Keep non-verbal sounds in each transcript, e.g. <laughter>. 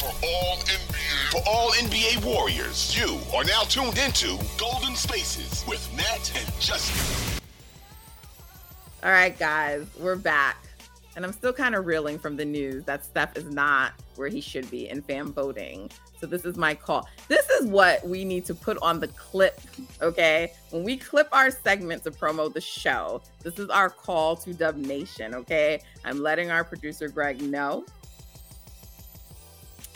For all NBA, for all NBA Warriors, you are now tuned into Golden Spaces with Matt and Justin. All right, guys, we're back. And I'm still kind of reeling from the news that Steph is not where he should be in fan voting. So this is my call. This is what we need to put on the clip, okay? When we clip our segment to promote the show, this is our call to Dub Nation, okay? I'm letting our producer Greg know.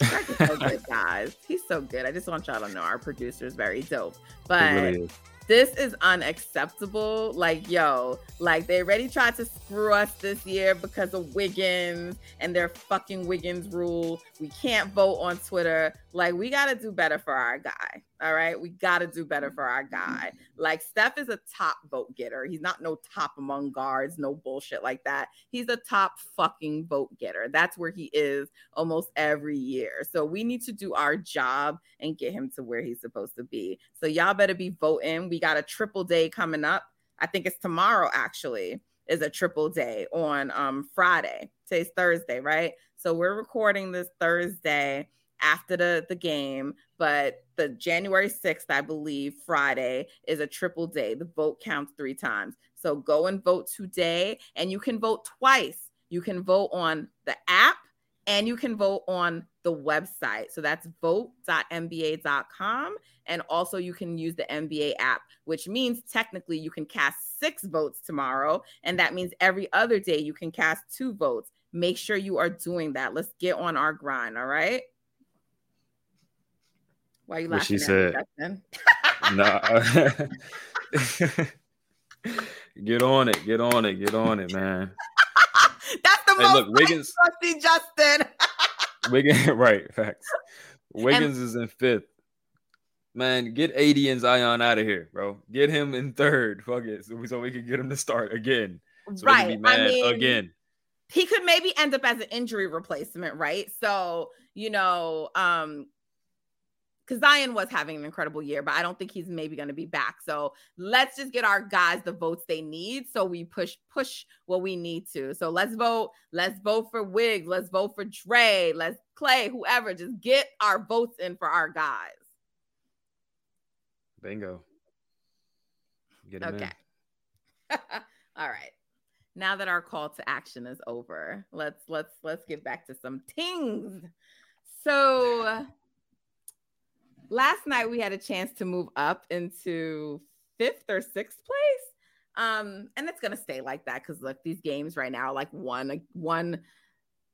So good, guys. He's so good. I just want y'all to know our producer is very dope. But really this is unacceptable. Like, yo, like they already tried to screw us this year because of Wiggins and their fucking Wiggins rule. We can't vote on Twitter. Like, we got to do better for our guy. All right. We got to do better for our guy. Like, Steph is a top vote getter. He's not no top among guards, no bullshit like that. He's a top fucking vote getter. That's where he is almost every year. So we need to do our job and get him to where he's supposed to be. So y'all better be voting. We got a triple day coming up. I think it's tomorrow, actually, is a triple day on um, Friday. Today's Thursday, right? So we're recording this Thursday after the, the game, but the January 6th, I believe, Friday is a triple day. The vote counts three times. So go and vote today, and you can vote twice. You can vote on the app and you can vote on the website. So that's vote.nba.com. And also, you can use the NBA app, which means technically you can cast six votes tomorrow. And that means every other day you can cast two votes. Make sure you are doing that. Let's get on our grind. All right. Why are you laughing? She said. nah. <laughs> get on it. Get on it. Get on it, man. That's the hey, most look, Wiggins, trusty Justin. <laughs> Wiggins, <laughs> right? Facts. Wiggins and, is in fifth. Man, get AD and Zion out of here, bro. Get him in third. Fuck it, so we, so we can get him to start again. So right. I mean, again he could maybe end up as an injury replacement, right? So, you know, um, because Zion was having an incredible year, but I don't think he's maybe going to be back. So let's just get our guys the votes they need. So we push push what we need to. So let's vote. Let's vote for Wig. Let's vote for Dre. Let's Clay. Whoever. Just get our votes in for our guys. Bingo. Get okay. <laughs> All right now that our call to action is over, let's let's let's get back to some things. So last night we had a chance to move up into fifth or sixth place. Um, and it's gonna stay like that because look, these games right now like one one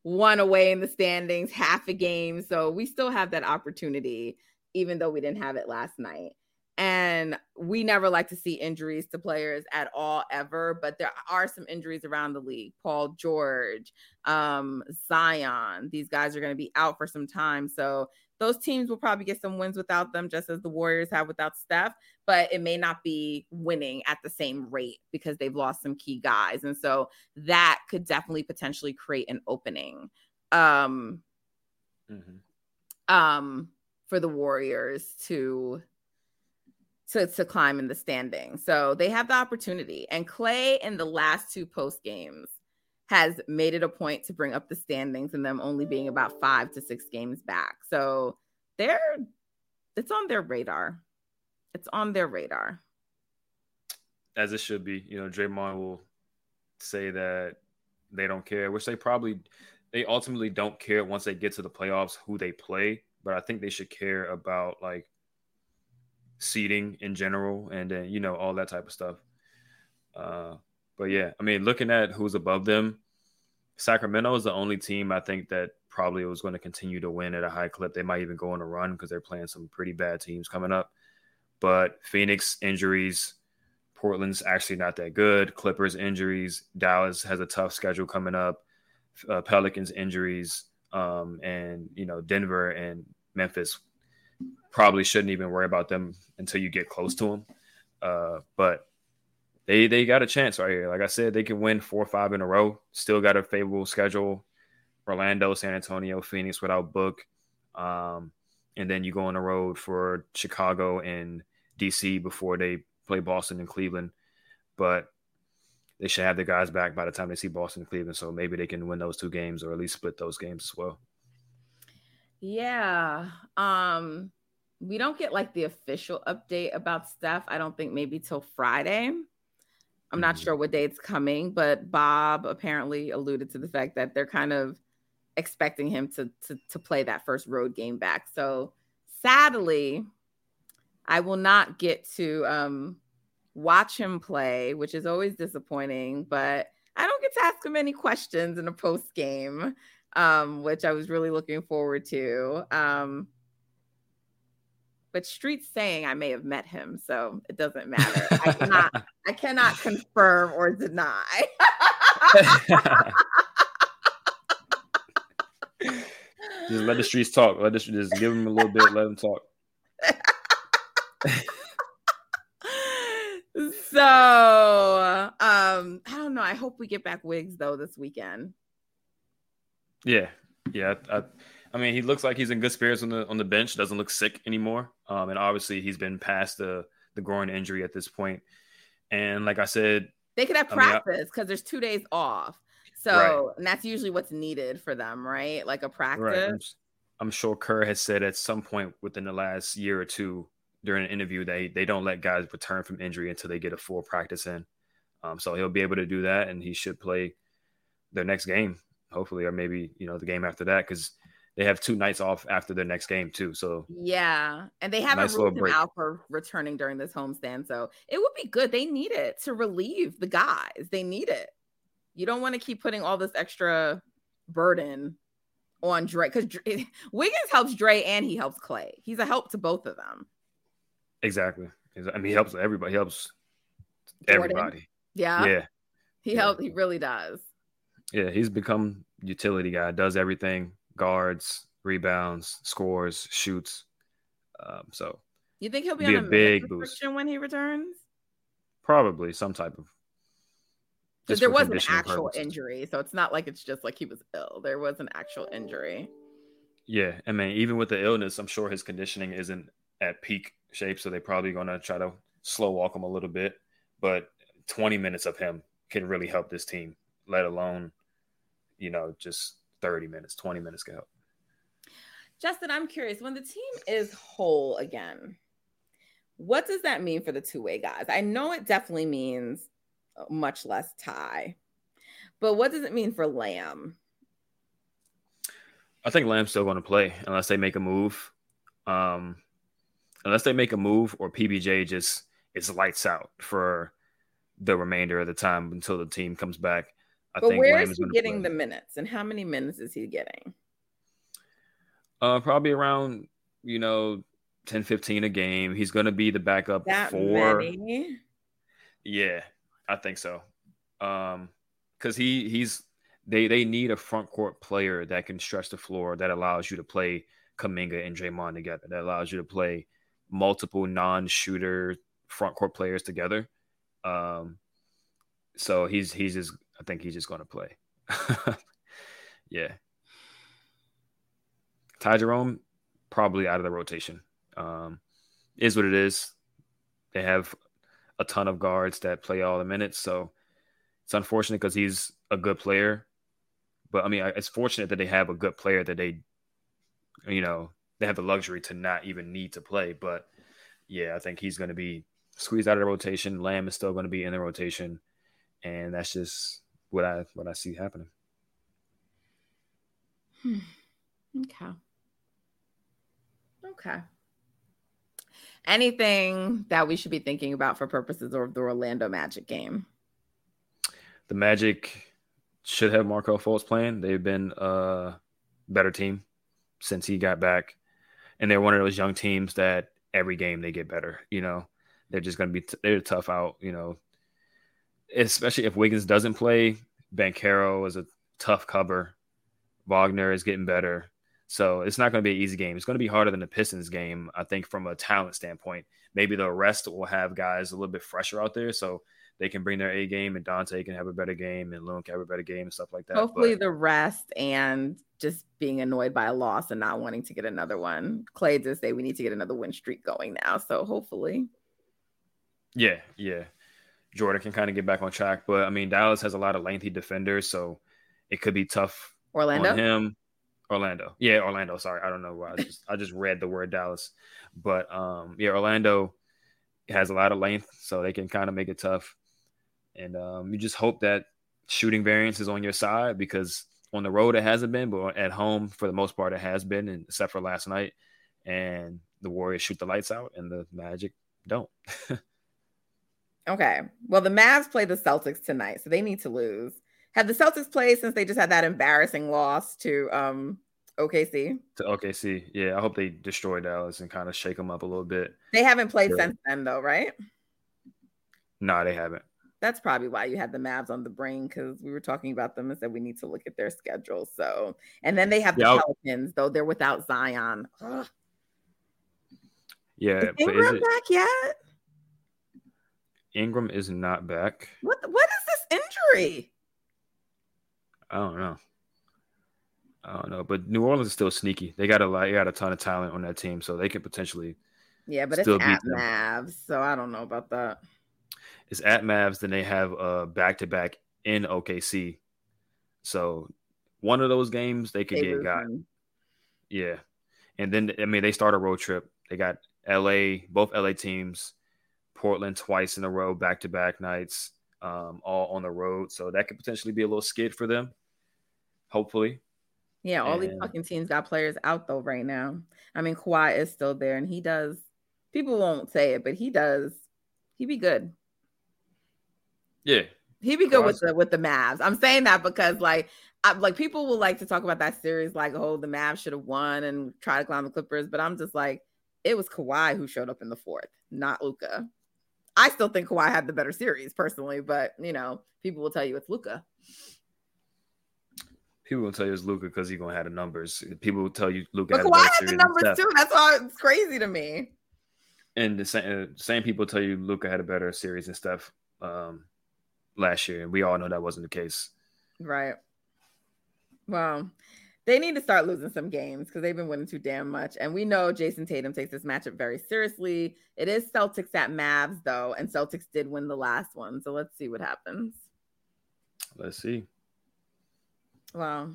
one away in the standings, half a game. So we still have that opportunity, even though we didn't have it last night. And we never like to see injuries to players at all, ever. But there are some injuries around the league. Paul George, um, Zion. These guys are going to be out for some time. So those teams will probably get some wins without them, just as the Warriors have without Steph. But it may not be winning at the same rate because they've lost some key guys. And so that could definitely potentially create an opening. Um, mm-hmm. um, for the Warriors to to, to climb in the standing. So they have the opportunity. And Clay in the last two post games has made it a point to bring up the standings and them only being about five to six games back. So they're it's on their radar. It's on their radar. As it should be. You know, Draymond will say that they don't care, which they probably they ultimately don't care once they get to the playoffs who they play. But I think they should care about like seating in general, and then you know all that type of stuff. Uh, but yeah, I mean, looking at who's above them, Sacramento is the only team I think that probably was going to continue to win at a high clip. They might even go on a run because they're playing some pretty bad teams coming up. But Phoenix injuries, Portland's actually not that good. Clippers injuries, Dallas has a tough schedule coming up. Uh, Pelicans injuries, um, and you know Denver and Memphis probably shouldn't even worry about them until you get close to them. Uh, but they they got a chance right here. Like I said, they can win four or five in a row. Still got a favorable schedule: Orlando, San Antonio, Phoenix without Book, um, and then you go on the road for Chicago and DC before they play Boston and Cleveland. But they should have the guys back by the time they see Boston and Cleveland, so maybe they can win those two games or at least split those games as well. Yeah. Um, we don't get like the official update about Steph. I don't think maybe till Friday. I'm mm-hmm. not sure what day it's coming, but Bob apparently alluded to the fact that they're kind of expecting him to to, to play that first road game back. So sadly, I will not get to um, watch him play, which is always disappointing. But I don't get to ask him any questions in a post game, um, which I was really looking forward to. Um, but Street's saying I may have met him, so it doesn't matter. I cannot <laughs> I cannot confirm or deny. just let the streets talk. Let the just give him a little bit. Let him talk. <laughs> so um I don't know. I hope we get back wigs though this weekend. Yeah, yeah. I, I mean, he looks like he's in good spirits on the on the bench. Doesn't look sick anymore. Um, and obviously he's been past the the groin injury at this point. And like I said, they could have practice because I mean, there's two days off. So right. and that's usually what's needed for them, right? Like a practice. Right. I'm, I'm, sure Kerr has said at some point within the last year or two during an interview that they, they don't let guys return from injury until they get a full practice in. Um, so he'll be able to do that, and he should play their next game, hopefully, or maybe you know the game after that because they have two nights off after their next game too. So yeah, and they haven't nice ruled him out for returning during this homestand, so it would be good. They need it to relieve the guys. They need it. You don't want to keep putting all this extra burden on Dre because <laughs> Wiggins helps Dre and he helps Clay. He's a help to both of them. Exactly. I mean, he helps everybody. He helps Jordan. everybody. Yeah. Yeah. He yeah. helps. He really does. Yeah, he's become utility guy. Does everything guards, rebounds, scores, shoots. Um, so you think he'll be, be on a, a big boost when he returns? Probably some type of. Because there was an actual purposes. injury, so it's not like it's just like he was ill. There was an actual injury. Yeah, I mean, even with the illness, I'm sure his conditioning isn't at peak shape, so they're probably going to try to slow walk him a little bit. But 20 minutes of him can really help this team, let alone, you know, just 30 minutes, 20 minutes go. Justin, I'm curious when the team is whole again, what does that mean for the two way guys? I know it definitely means much less Ty, but what does it mean for Lamb? I think Lamb's still going to play unless they make a move. Um, unless they make a move or PBJ just is lights out for the remainder of the time until the team comes back. I but where is he getting play. the minutes, and how many minutes is he getting? Uh, probably around you know 10, 15 a game. He's going to be the backup that for. Many? Yeah, I think so. Um, because he he's they they need a front court player that can stretch the floor that allows you to play Kuminga and Draymond together. That allows you to play multiple non-shooter front court players together. Um, so he's he's just I think he's just going to play. <laughs> yeah. Ty Jerome probably out of the rotation. Um, is what it is. They have a ton of guards that play all the minutes, so it's unfortunate because he's a good player. But I mean, it's fortunate that they have a good player that they, you know, they have the luxury to not even need to play. But yeah, I think he's going to be squeezed out of the rotation. Lamb is still going to be in the rotation, and that's just what I what I see happening. Hmm. Okay. Okay. Anything that we should be thinking about for purposes of the Orlando Magic game? The Magic should have Markelle Fultz playing. They've been a better team since he got back. And they're one of those young teams that every game they get better. You know, they're just going to be, t- they're tough out, you know, especially if Wiggins doesn't play. Banchero is a tough cover. Wagner is getting better. So it's not going to be an easy game. It's going to be harder than the Pistons game, I think, from a talent standpoint. Maybe the rest will have guys a little bit fresher out there, so they can bring their A game, and Donte can have a better game, and Loon can have a better game, and stuff like that. Hopefully, but, the rest and just being annoyed by a loss and not wanting to get another one. Clay did say we need to get another win streak going now, so hopefully. Yeah, yeah. Jordan can kind of get back on track. But I mean, Dallas has a lot of lengthy defenders, so it could be tough Orlando on him. Orlando. Yeah, Orlando. Sorry, I don't know why. I just I just read the word Dallas, but um, yeah, Orlando has a lot of length, so they can kind of make it tough. And um, you just hope that shooting variance is on your side because on the road it hasn't been, but at home for the most part it has been, and except for last night. And the Warriors shoot the lights out, and the Magic don't. <laughs> okay, well the Mavs play the Celtics tonight, so they need to lose. Have the Celtics played since they just had that embarrassing loss to um OKC? To OKC, yeah. I hope they destroy Dallas and kind of shake them up a little bit. They haven't played since then, though, right? No, nah, they haven't that's probably why you had the Mavs on the brain because we were talking about them and said we need to look at their schedule. So, and then they have the yeah, Pelicans, though they're without Zion. Ugh. Yeah, is is it, back yet? Ingram is not back. What What is this injury? I don't know. I don't know, but New Orleans is still sneaky. They got a lot. They got a ton of talent on that team, so they could potentially. Yeah, but it's at Mavs, so I don't know about that. It's at Mavs, then they have a back to back in OKC. So one of those games they could they get got. Yeah. And then I mean they start a road trip. They got LA, both LA teams, Portland twice in a row, back to back nights, um, all on the road. So that could potentially be a little skid for them. Hopefully. Yeah, all and, these fucking teams got players out though right now. I mean, Kawhi is still there and he does people won't say it, but he does He'd be good. Yeah. He'd be good with the with the Mavs. I'm saying that because like I, like people will like to talk about that series like oh the Mavs should have won and try to climb the Clippers, but I'm just like it was Kawhi who showed up in the fourth, not Luka. I still think Kawhi had the better series personally, but you know people will tell you it's Luka. People will tell you it's Luka because he's gonna have the numbers. People will tell you. But Kawhi had the numbers too. That's why it's crazy to me. And the same, uh, same people tell you Luka had a better series and stuff. Um, last year, and we all know that wasn't the case. Right. Well, they need to start losing some games because they've been winning too damn much. And we know Jayson Tatum takes this matchup very seriously. It is Celtics at Mavs, though, and Celtics did win the last one. So let's see what happens. Let's see. Well,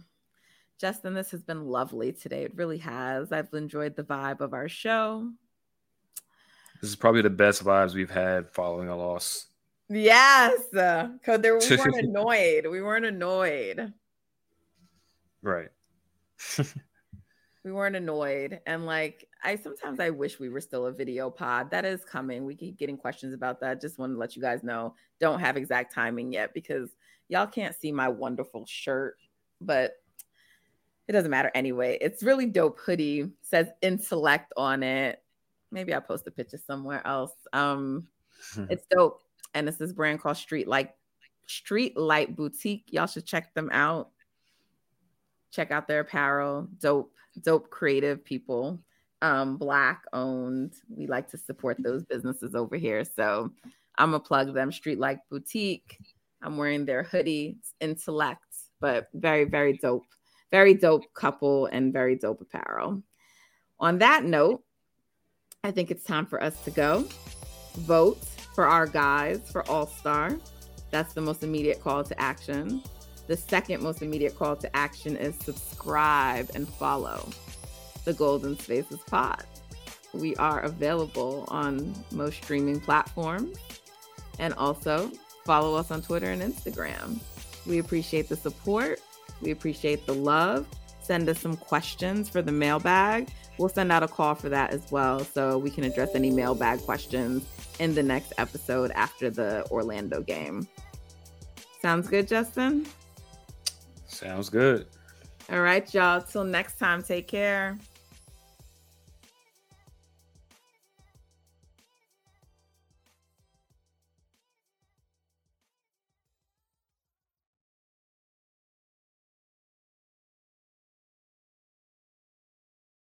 Justin, this has been lovely today. It really has. I've enjoyed the vibe of our show. This is probably the best vibes we've had following a loss. Yes, uh, because there we weren't <laughs> annoyed. We weren't annoyed. Right. <laughs> we weren't annoyed, and like I sometimes I wish we were still a video pod. That is coming. We keep getting questions about that. Just want to let you guys know. Don't have exact timing yet because y'all can't see my wonderful shirt, but it doesn't matter anyway. It's really dope hoodie. Says intellect on it. Maybe I'll post a picture somewhere else. Um, <laughs> it's dope and it's this brand called Street Light Street Light Boutique. Y'all should check them out. Check out their apparel. Dope, dope creative people. Um, black owned. We like to support those businesses over here. So I'm gonna plug them. Street Light Boutique. I'm wearing their hoodie. Intellect, but very, very dope. Very dope couple and very dope apparel. On that note, I think it's time for us to go. Vote for our guys for All Star. That's the most immediate call to action. The second most immediate call to action is subscribe and follow the Golden Spaces Pod. We are available on most streaming platforms and also follow us on Twitter and Instagram. We appreciate the support. We appreciate the love. Send us some questions for the mailbag. We'll send out a call for that as well so we can address any mailbag questions in the next episode after the Orlando game. Sounds good, Justin? Sounds good. All right, y'all. Till next time, take care.